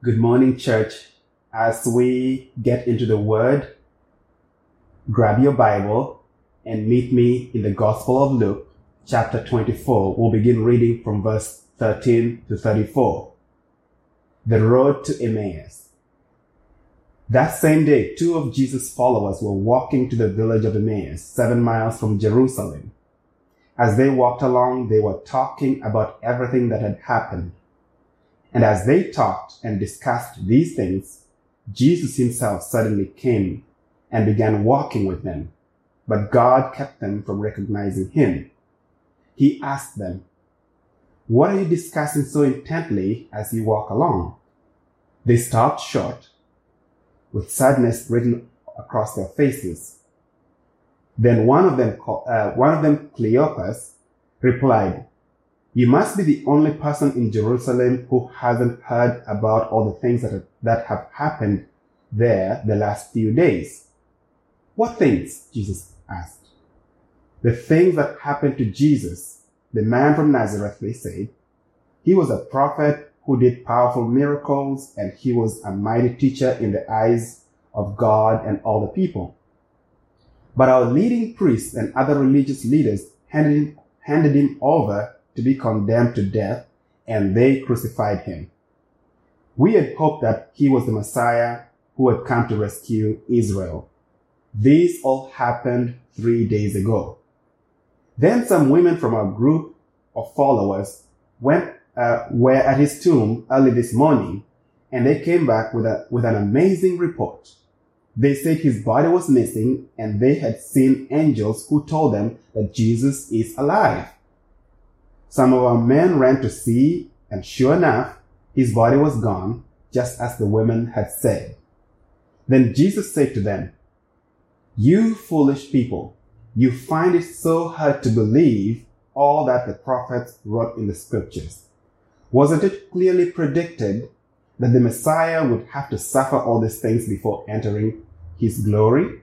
Good morning, church. As we get into the word, grab your Bible and meet me in the Gospel of Luke, chapter 24. We'll begin reading from verse 13 to 34. The road to Emmaus. That same day, two of Jesus' followers were walking to the village of Emmaus, seven miles from Jerusalem. As they walked along, they were talking about everything that had happened. And as they talked and discussed these things, Jesus himself suddenly came and began walking with them. But God kept them from recognizing him. He asked them, What are you discussing so intently as you walk along? They stopped short, with sadness written across their faces. Then one of them, uh, one of them, Cleopas, replied, you must be the only person in Jerusalem who hasn't heard about all the things that have, that have happened there the last few days. What things? Jesus asked. The things that happened to Jesus, the man from Nazareth, they said. He was a prophet who did powerful miracles and he was a mighty teacher in the eyes of God and all the people. But our leading priests and other religious leaders handed him, handed him over to be condemned to death, and they crucified him. We had hoped that he was the Messiah who had come to rescue Israel. This all happened three days ago. Then some women from our group of followers went, uh, were at his tomb early this morning, and they came back with a, with an amazing report. They said his body was missing and they had seen angels who told them that Jesus is alive. Some of our men ran to see, and sure enough, his body was gone, just as the women had said. Then Jesus said to them, You foolish people, you find it so hard to believe all that the prophets wrote in the scriptures. Wasn't it clearly predicted that the Messiah would have to suffer all these things before entering his glory?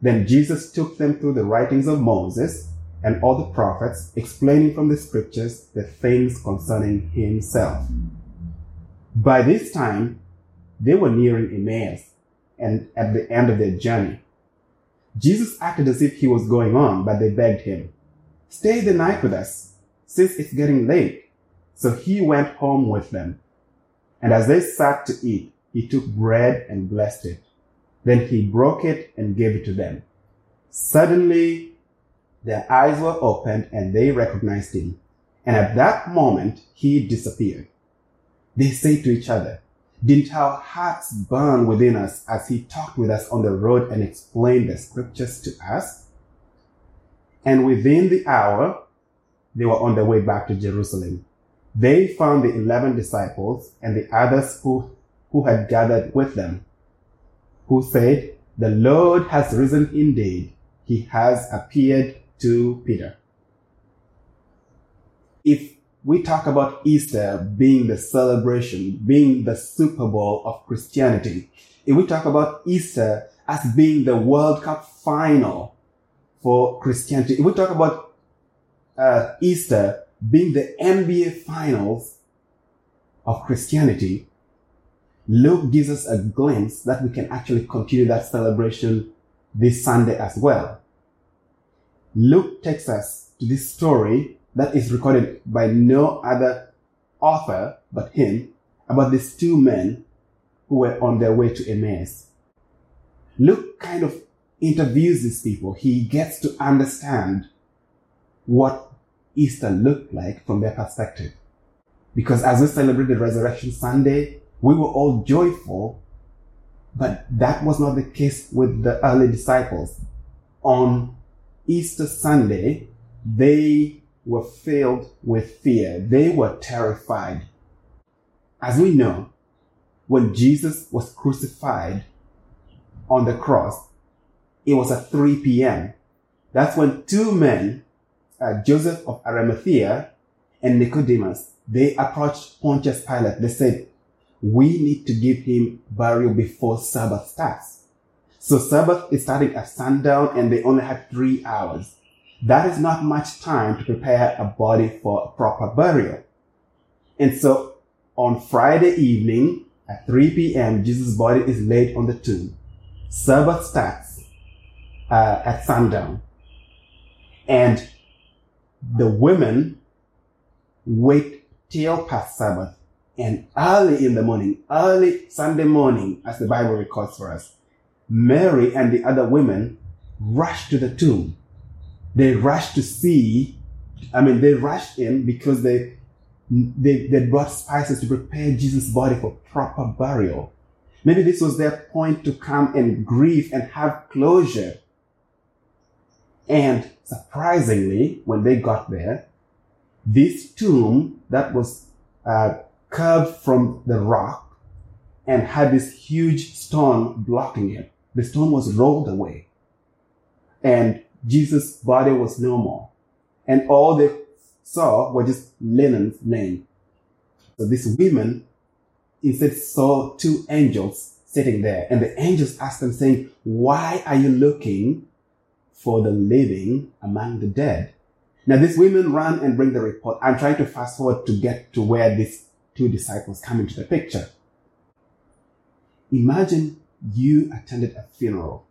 Then Jesus took them through the writings of Moses and all the prophets, explaining from the scriptures the things concerning himself. By this time, they were nearing Emmaus and at the end of their journey. Jesus acted as if he was going on, but they begged him, Stay the night with us, since it's getting late. So he went home with them. And as they sat to eat, he took bread and blessed it. Then he broke it and gave it to them. Suddenly, their eyes were opened and they recognized him. And at that moment, he disappeared. They say to each other, didn't our hearts burn within us as he talked with us on the road and explained the scriptures to us? And within the hour, they were on their way back to Jerusalem. They found the eleven disciples and the others who, who had gathered with them, who said, the Lord has risen indeed. He has appeared to Peter. If we talk about Easter being the celebration, being the Super Bowl of Christianity, if we talk about Easter as being the World Cup final for Christianity, if we talk about uh, Easter being the NBA finals of Christianity, Luke gives us a glimpse that we can actually continue that celebration this Sunday as well. Luke takes us to this story that is recorded by no other author but him about these two men who were on their way to Emmaus. Luke kind of interviews these people. He gets to understand what Easter looked like from their perspective. Because as we celebrate the Resurrection Sunday, we were all joyful, but that was not the case with the early disciples. On Easter Sunday, they were filled with fear. They were terrified. As we know, when Jesus was crucified on the cross, it was at 3 p.m. That's when two men, uh, Joseph of Arimathea and Nicodemus, they approached Pontius Pilate. They said, we need to give him burial before Sabbath starts. So Sabbath is starting at sundown and they only had three hours. That is not much time to prepare a body for proper burial. And so on Friday evening, At 3 p.m., Jesus' body is laid on the tomb. Sabbath starts uh, at sundown. And the women wait till past Sabbath and early in the morning, early Sunday morning, as the Bible records for us, Mary and the other women rushed to the tomb. They rushed to see, I mean, they rushed in because they, they, they brought spices to prepare Jesus' body for proper burial. Maybe this was their point to come and grieve and have closure. And surprisingly, when they got there, this tomb that was uh, carved from the rock and had this huge stone blocking it. The stone was rolled away and Jesus' body was no more. And all they saw were just linens laying. So these women instead saw two angels sitting there and the angels asked them saying, why are you looking for the living among the dead? Now these women run and bring the report. I'm trying to fast forward to get to where these two disciples come into the picture. Imagine you attended a funeral,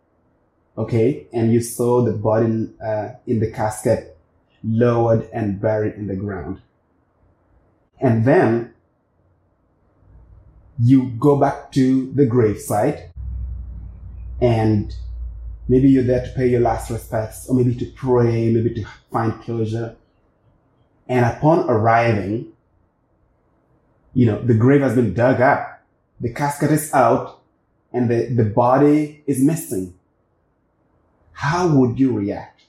okay, and you saw the body uh, in the casket lowered and buried in the ground. And then you go back to the gravesite and maybe you're there to pay your last respects or maybe to pray, maybe to find closure. And upon arriving, you know, the grave has been dug up, the casket is out, and the, the body is missing. How would you react?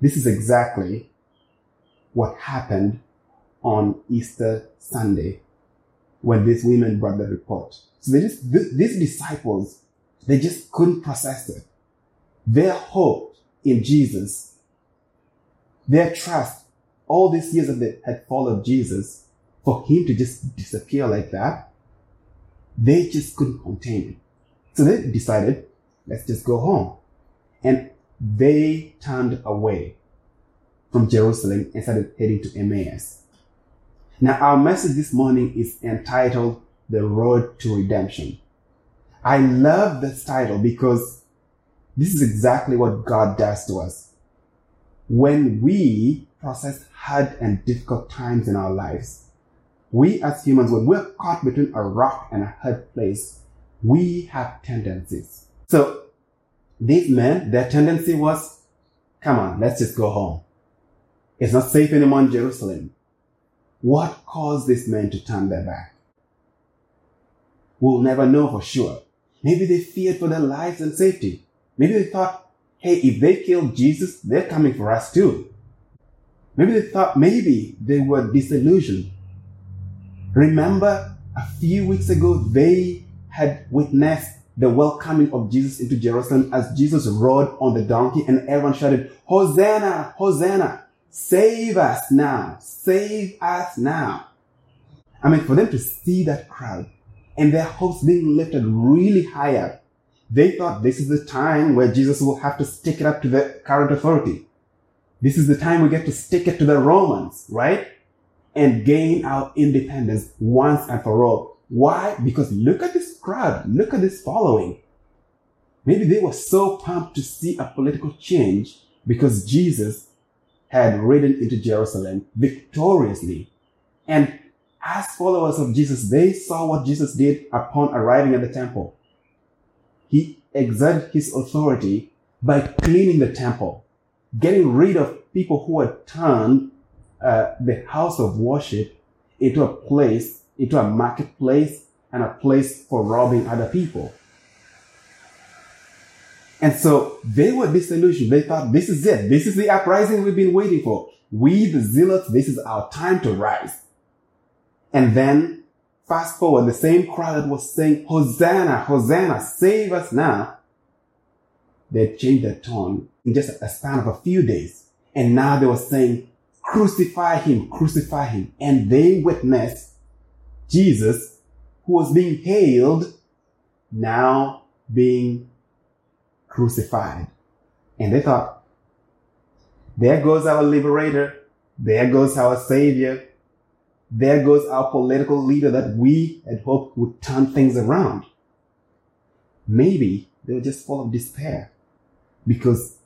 This is exactly what happened on Easter Sunday when these women brought the report. So just, these disciples, they just couldn't process it. Their hope in Jesus, their trust, all these years that they had followed Jesus, for him to just disappear like that, they just couldn't contain it. So they decided, let's just go home. And they turned away from Jerusalem and started heading to Emmaus. Now, our message this morning is entitled The Road to Redemption. I love this title because this is exactly what God does to us. When we process hard and difficult times in our lives, we as humans, when we're caught between a rock and a hard place, we have tendencies. So these men, their tendency was, come on, let's just go home. It's not safe anymore in Jerusalem. What caused these men to turn their back? We'll never know for sure. Maybe they feared for their lives and safety. Maybe they thought, hey, if they kill Jesus, they're coming for us too. Maybe they thought maybe they were disillusioned Remember a few weeks ago, they had witnessed the welcoming of Jesus into Jerusalem as Jesus rode on the donkey and everyone shouted, Hosanna, Hosanna, save us now, save us now. I mean, for them to see that crowd and their hopes being lifted really high up, they thought this is the time where Jesus will have to stick it up to the current authority. This is the time we get to stick it to the Romans, right? And gain our independence once and for all. Why? Because look at this crowd. Look at this following. Maybe they were so pumped to see a political change because Jesus had ridden into Jerusalem victoriously. And as followers of Jesus, they saw what Jesus did upon arriving at the temple. He exerted his authority by cleaning the temple, getting rid of people who had turned the house of worship into a place, into a marketplace and a place for robbing other people. And so they were disillusioned. They thought, this is it. This is the uprising we've been waiting for. We, the zealots, this is our time to rise. And then fast forward, the same crowd that was saying, Hosanna, Hosanna, save us now. They changed their tone in just a span of a few days. And now they were saying, crucify him, crucify him. And they witnessed Jesus, who was being hailed, now being crucified. And they thought, there goes our liberator. There goes our savior. there goes our political leader that we had hoped would turn things around. Maybe they were just full of despair because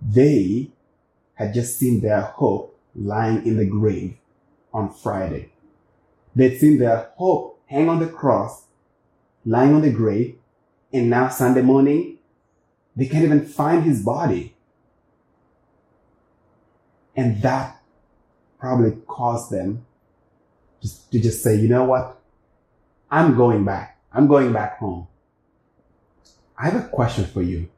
they had just seen their hope lying in the grave on Friday. They'd seen their hope hang on the cross, lying on the grave, and now Sunday morning, they can't even find his body. And that probably caused them just to just say, you know what? I'm going back. I'm going back home. I have a question for you.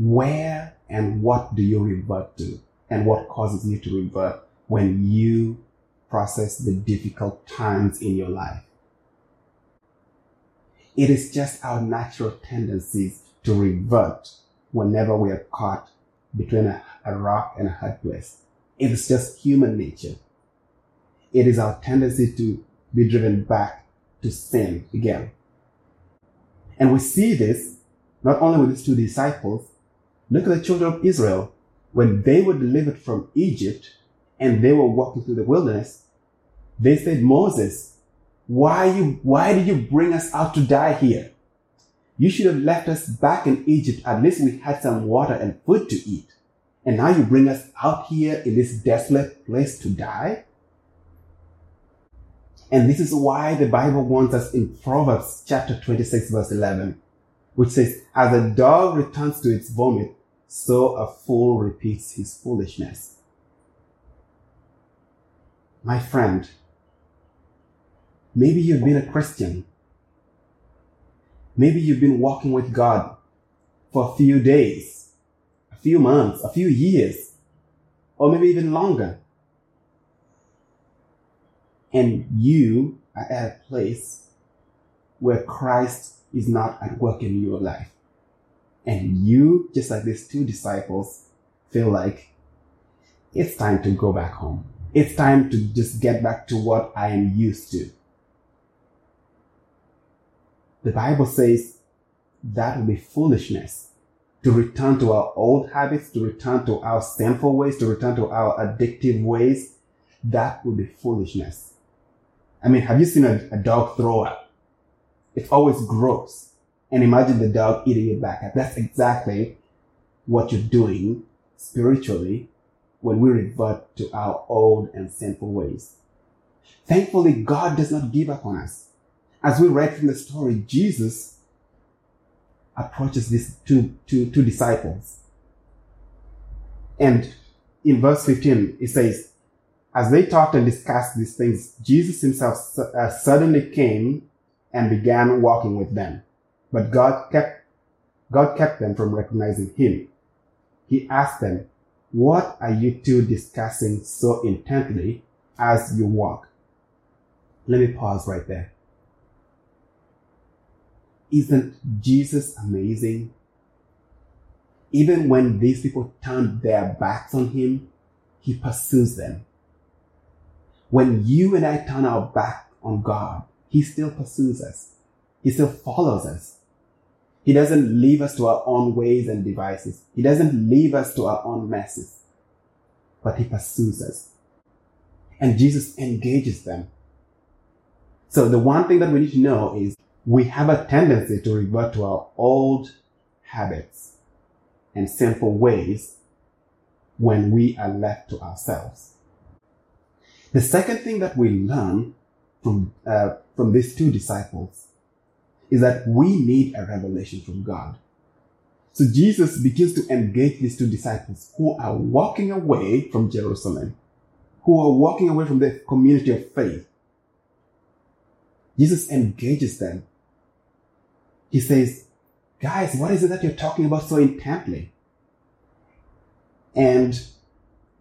Where and what do you revert to? And what causes you to revert when you process the difficult times in your life? It is just our natural tendencies to revert whenever we are caught between a, a rock and a hard place. It is just human nature. It is our tendency to be driven back to sin again. And we see this not only with these two disciples. Look at the children of Israel. When they were delivered from Egypt and they were walking through the wilderness, they said, Moses, why you, why did you bring us out to die here? You should have left us back in Egypt. At least we had some water and food to eat. And now you bring us out here in this desolate place to die? And this is why the Bible warns us in Proverbs chapter 26 verse 11, which says, as a dog returns to its vomit, so a fool repeats his foolishness. My friend, maybe you've been a Christian. Maybe you've been walking with God for a few days, a few months, a few years, or maybe even longer and you are at a place where Christ is not at work in your life. And you, just like these two disciples, feel like it's time to go back home. It's time to just get back to what I am used to. The Bible says that would be foolishness to return to our old habits, to return to our sinful ways, to return to our addictive ways. That would be foolishness. I mean, have you seen a, a dog throw up? It's always gross. And imagine the dog eating it back. That's exactly what you're doing spiritually when we revert to our old and sinful ways. Thankfully, God does not give up on us. As we read from the story, Jesus approaches these two, two, two disciples. And in verse 15, it says, as they talked and discussed these things, Jesus himself uh, suddenly came and began walking with them. But God kept, God kept them from recognizing him. He asked them, what are you two discussing so intently as you walk? Let me pause right there. Isn't Jesus amazing? Even when these people turned their backs on him, he pursues them. When you and I turn our back on God, He still pursues us. He still follows us. He doesn't leave us to our own ways and devices. He doesn't leave us to our own messes, but He pursues us. And Jesus engages them. So the one thing that we need to know is we have a tendency to revert to our old habits and sinful ways when we are left to ourselves. The second thing that we learn from, uh, from these two disciples is that we need a revelation from God. So Jesus begins to engage these two disciples who are walking away from Jerusalem, who are walking away from the community of faith. Jesus engages them. He says, guys, what is it that you're talking about so intently? And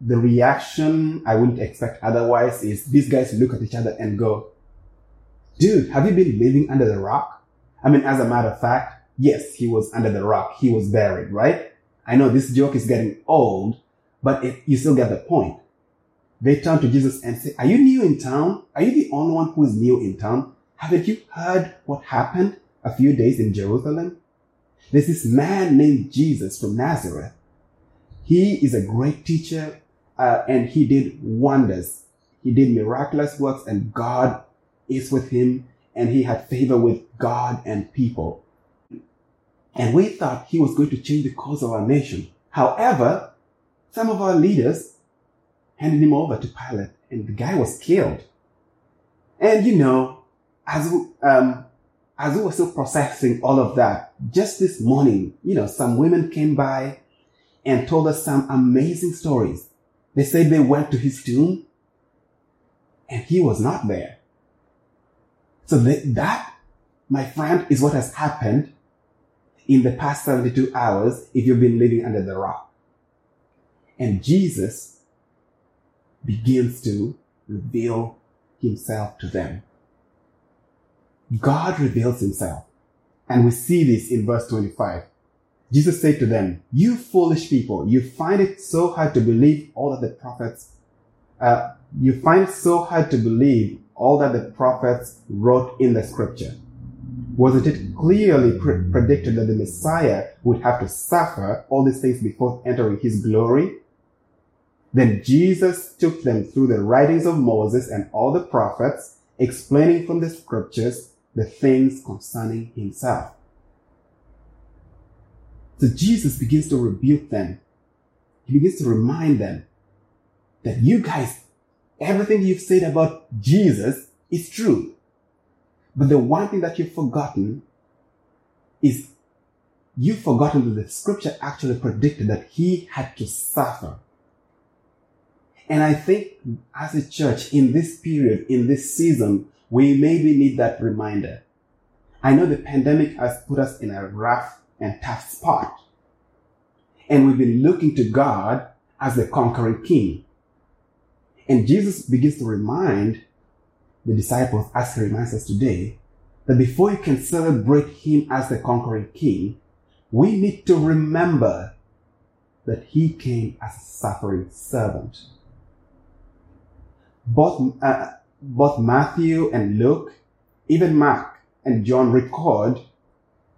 the reaction I wouldn't expect otherwise is these guys look at each other and go, dude, have you been living under the rock? I mean, as a matter of fact, yes, he was under the rock. He was buried, right? I know this joke is getting old, but it, you still get the point. They turn to Jesus and say, are you new in town? Are you the only one who is new in town? Haven't you heard what happened a few days in Jerusalem? There's this man named Jesus from Nazareth. He is a great teacher uh, and he did wonders. He did miraculous works and God is with him and he had favor with God and people. And we thought he was going to change the course of our nation. However, some of our leaders handed him over to Pilate and the guy was killed. And you know, as we, um, as we were still processing all of that, just this morning, you know, some women came by and told us some amazing stories. They said they went to his tomb and he was not there. So that, my friend, is what has happened in the past 72 hours if you've been living under the rock. And Jesus begins to reveal himself to them. God reveals himself. And we see this in verse 25. Jesus said to them, You foolish people, you find it so hard to believe all that the prophets, uh, you find it so hard to believe all that the prophets wrote in the scripture. Wasn't it clearly pre- predicted that the Messiah would have to suffer all these things before entering his glory? Then Jesus took them through the writings of Moses and all the prophets, explaining from the scriptures the things concerning himself. So Jesus begins to rebuke them. He begins to remind them that you guys, everything you've said about Jesus is true. But the one thing that you've forgotten is you've forgotten that the scripture actually predicted that he had to suffer. And I think as a church in this period, in this season, we maybe need that reminder. I know the pandemic has put us in a rough and tough spot. And we've been looking to God as the conquering king. And Jesus begins to remind the disciples, as he reminds us today, that before you can celebrate him as the conquering king, we need to remember that he came as a suffering servant. Both, uh, both Matthew and Luke, even Mark and John record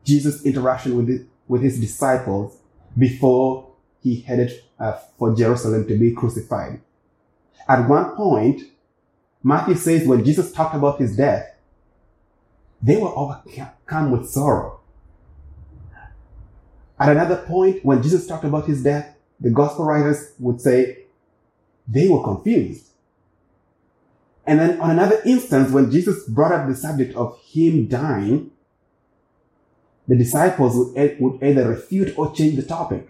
Jesus' interaction with, the, with his disciples before he headed uh, for Jerusalem to be crucified. At one point, Matthew says when Jesus talked about his death, they were overcome with sorrow. At another point, when Jesus talked about his death, the gospel writers would say they were confused. And then on another instance, when Jesus brought up the subject of him dying, the disciples would, either refute or change the topic.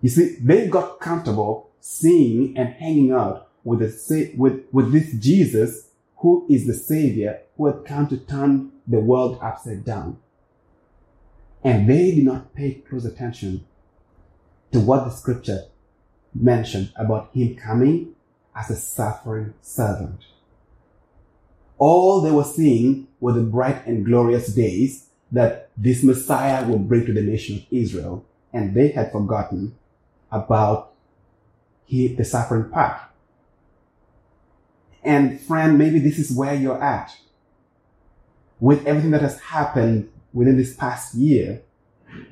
You see, they got comfortable seeing and hanging out with, the, with, with this Jesus who is the Savior who had come to turn the world upside down. And they did not pay close attention to what the scripture mentioned about him coming as a suffering servant. All they were seeing were the bright and glorious days that this Messiah would bring to the nation of Israel, and they had forgotten about he, hit the suffering part. And friend, maybe this is where you're at. With everything that has happened within this past year,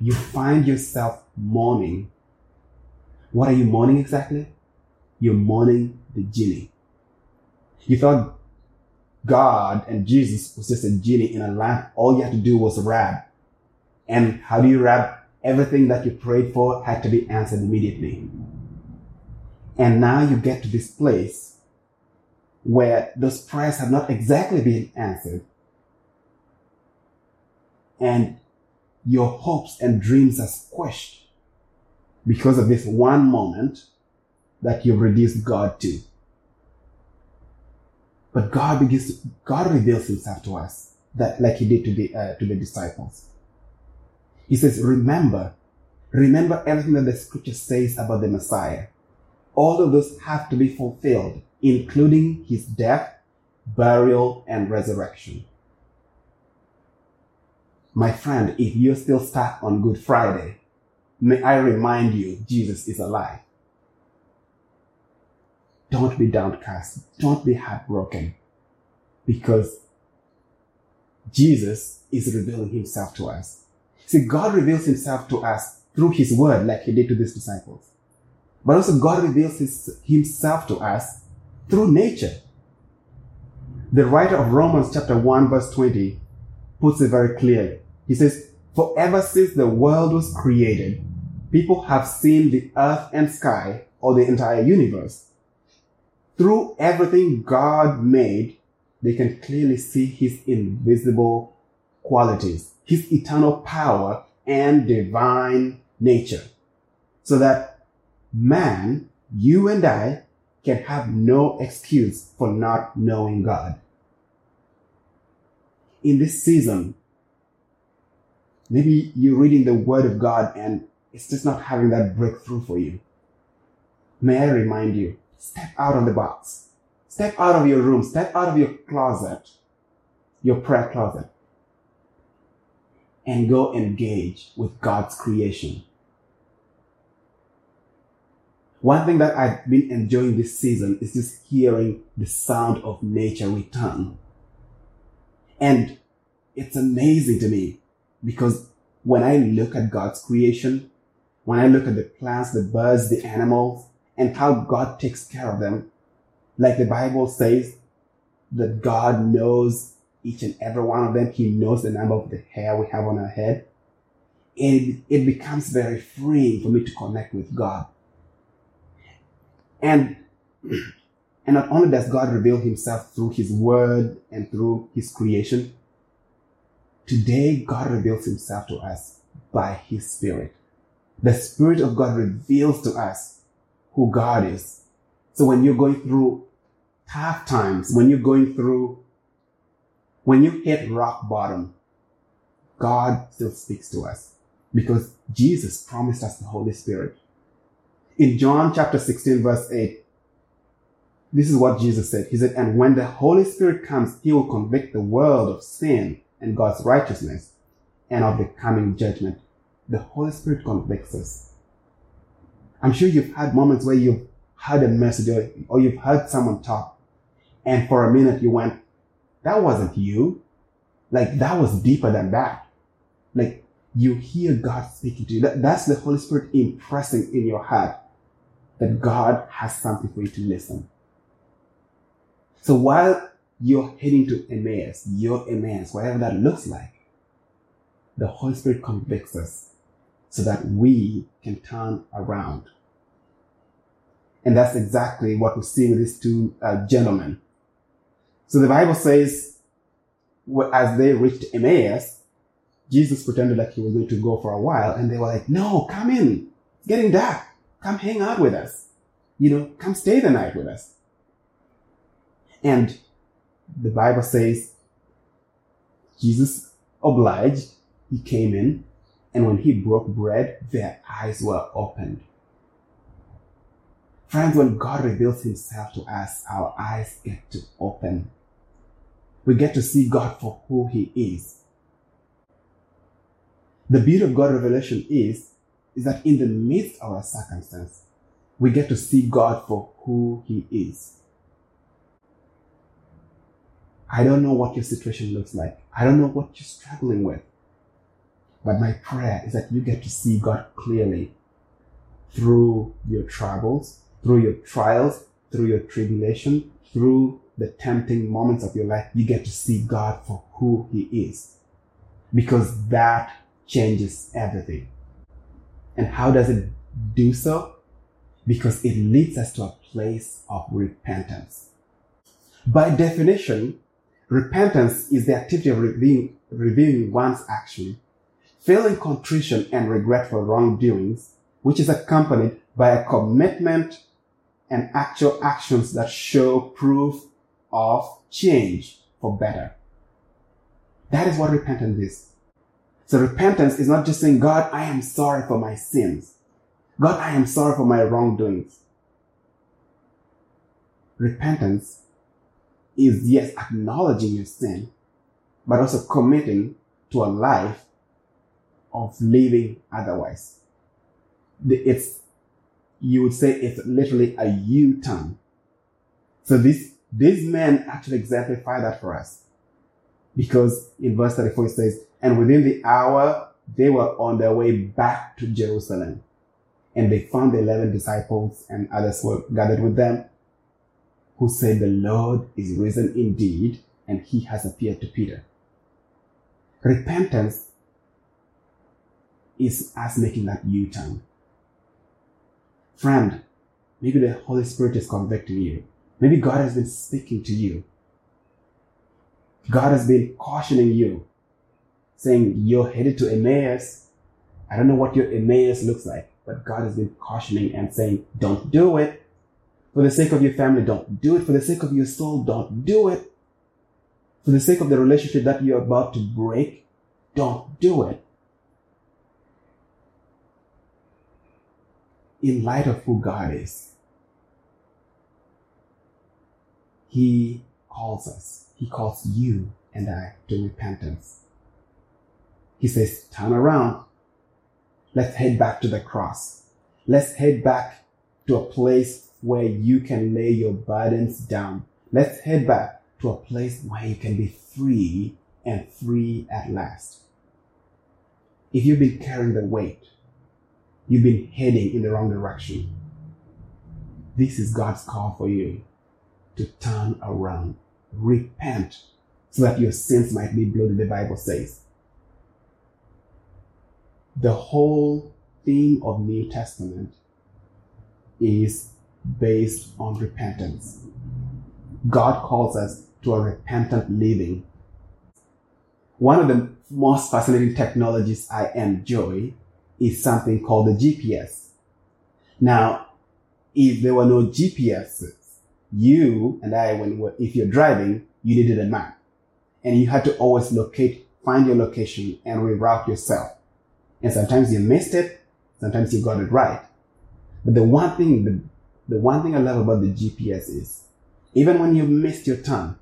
you find yourself mourning. What are you mourning exactly? You're mourning the genie. You thought God and Jesus was just a genie in a lamp. All you had to do was rap. And how do you rap? Everything that you prayed for had to be answered immediately. And now you get to this place where those prayers have not exactly been answered. And your hopes and dreams are squished because of this one moment that you've reduced God to. But God begins God reveals himself to us that like he did to the, uh, to the disciples. He says, remember, remember everything that the scripture says about the Messiah. All of those have to be fulfilled, including his death, burial, and resurrection. My friend, if you're still stuck on Good Friday, may I remind you, Jesus is alive. Don't be downcast. Don't be heartbroken. Because Jesus is revealing himself to us. See, God reveals himself to us through his word like he did to these disciples. But also God reveals his, himself to us through nature. The writer of Romans chapter 1 verse 20 puts it very clearly. He says, For ever since the world was created, people have seen the earth and sky or the entire universe. Through everything God made, they can clearly see his invisible qualities, his eternal power and divine nature. So that man, you and I, can have no excuse for not knowing God. In this season, maybe you're reading the Word of God and it's just not having that breakthrough for you. May I remind you, step out of the box. Step out of your room. Step out of your closet, your prayer closet, and go engage with God's creation. One thing that I've been enjoying this season is just hearing the sound of nature return. And it's amazing to me because when I look at God's creation, when I look at the plants, the birds, the animals, and how God takes care of them, like the Bible says that God knows each and every one of them. He knows the number of the hair we have on our head. And it becomes very freeing for me to connect with God. And, and not only does God reveal himself through his word and through his creation, today God reveals himself to us by his spirit. The spirit of God reveals to us who God is. So when you're going through tough times, when you're going through, when you hit rock bottom, God still speaks to us because Jesus promised us the Holy Spirit in John chapter 16 verse 8, this is what Jesus said. He said, and when the Holy Spirit comes, he will convict the world of sin and God's righteousness and of the coming judgment. The Holy Spirit convicts us. I'm sure you've had moments where you've heard a message or you've heard someone talk and for a minute you went, that wasn't you. Like that was deeper than that. Like you hear God speaking to you. That, that's the Holy Spirit impressing in your heart that God has something for you to listen. So while you're heading to Emmaus, your Emmaus, whatever that looks like, the Holy Spirit convicts us so that we can turn around. And that's exactly what we see with these two uh, gentlemen. So the Bible says, as they reached Emmaus, Jesus pretended like he was going to go for a while, and they were like, no, come in. It's getting dark. Come hang out with us. You know, come stay the night with us. And the Bible says Jesus obliged. He came in, and when he broke bread, their eyes were opened. Friends, when God reveals himself to us, our eyes get to open. We get to see God for who he is. The beauty of God revelation is is that in the midst of our circumstance, we get to see God for who He is. I don't know what your situation looks like. I don't know what you're struggling with. But my prayer is that you get to see God clearly through your troubles, through your trials, through your tribulation, through the tempting moments of your life. You get to see God for who He is. Because that changes everything. And how does it do so? Because it leads us to a place of repentance. By definition, repentance is the activity of reviewing, reviewing one's action, feeling contrition and regret for wrongdoings, which is accompanied by a commitment and actual actions that show proof of change for better. That is what repentance is. So repentance is not just saying, God, I am sorry for my sins. God, I am sorry for my wrongdoings. Repentance is yes, acknowledging your sin, but also committing to a life of living otherwise. It's, you would say it's literally a U-turn. So this, these men actually exemplify that for us. Because in verse 34 it says, and within the hour they were on their way back to Jerusalem. And they found the 11 disciples and others were gathered with them who said, The Lord is risen indeed, and he has appeared to Peter. Repentance is us making that U turn. Friend, maybe the Holy Spirit is convicting you. Maybe God has been speaking to you. God has been cautioning you, saying, You're headed to Emmaus. I don't know what your Emmaus looks like, but God has been cautioning and saying, Don't do it. For the sake of your family, don't do it. For the sake of your soul, don't do it. For the sake of the relationship that you're about to break, don't do it. In light of who God is, He calls us. He calls you and I to repentance. He says, turn around. Let's head back to the cross. Let's head back to a place where you can lay your burdens down. Let's head back to a place where you can be free and free at last. If you've been carrying the weight, you've been heading in the wrong direction. This is God's call for you to turn around, repent, so that your sins might be blotted, the Bible says. The whole theme of New Testament is based on repentance. God calls us to a repentant living. One of the most fascinating technologies I enjoy is something called the GPS. Now, if there were no GPS, you and I, when if you're driving, you needed a map, and you had to always locate, find your location, and reroute yourself. And sometimes you missed it, sometimes you got it right. But the one thing, the the one thing I love about the GPS is even when you missed your turn,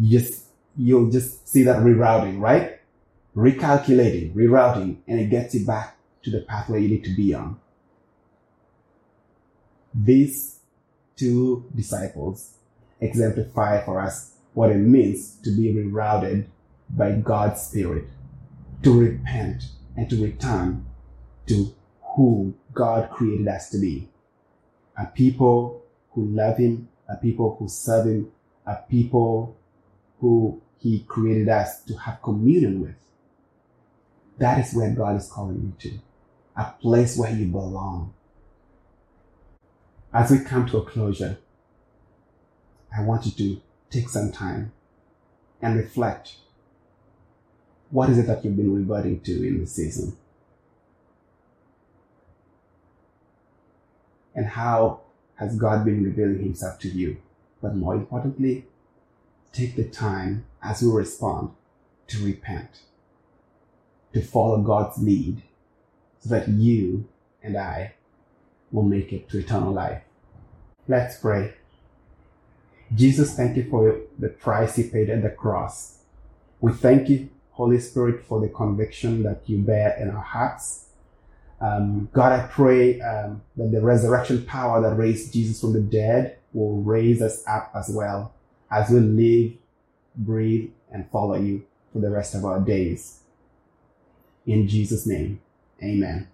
you just, you'll just see that rerouting, right? Recalculating, rerouting, and it gets you back to the pathway you need to be on. These two disciples exemplify for us what it means to be rerouted by God's Spirit, to repent and to return to who God created us to be a people who love Him, a people who serve Him, a people who He created us to have communion with. That is where God is calling you to. A place where you belong. As we come to a closure, I want you to take some time and reflect. What is it that you've been reverting to in this season? and how has God been revealing himself to you? But more importantly, take the time as we respond to repent, to follow God's lead so that you and I will make it to eternal life. Let's pray. Jesus, thank you for the price you paid at the cross. We thank you, Holy Spirit, for the conviction that you bear in our hearts um, God, I pray um, that the resurrection power that raised Jesus from the dead will raise us up as well as we live, breathe, and follow you for the rest of our days. In Jesus' name, amen.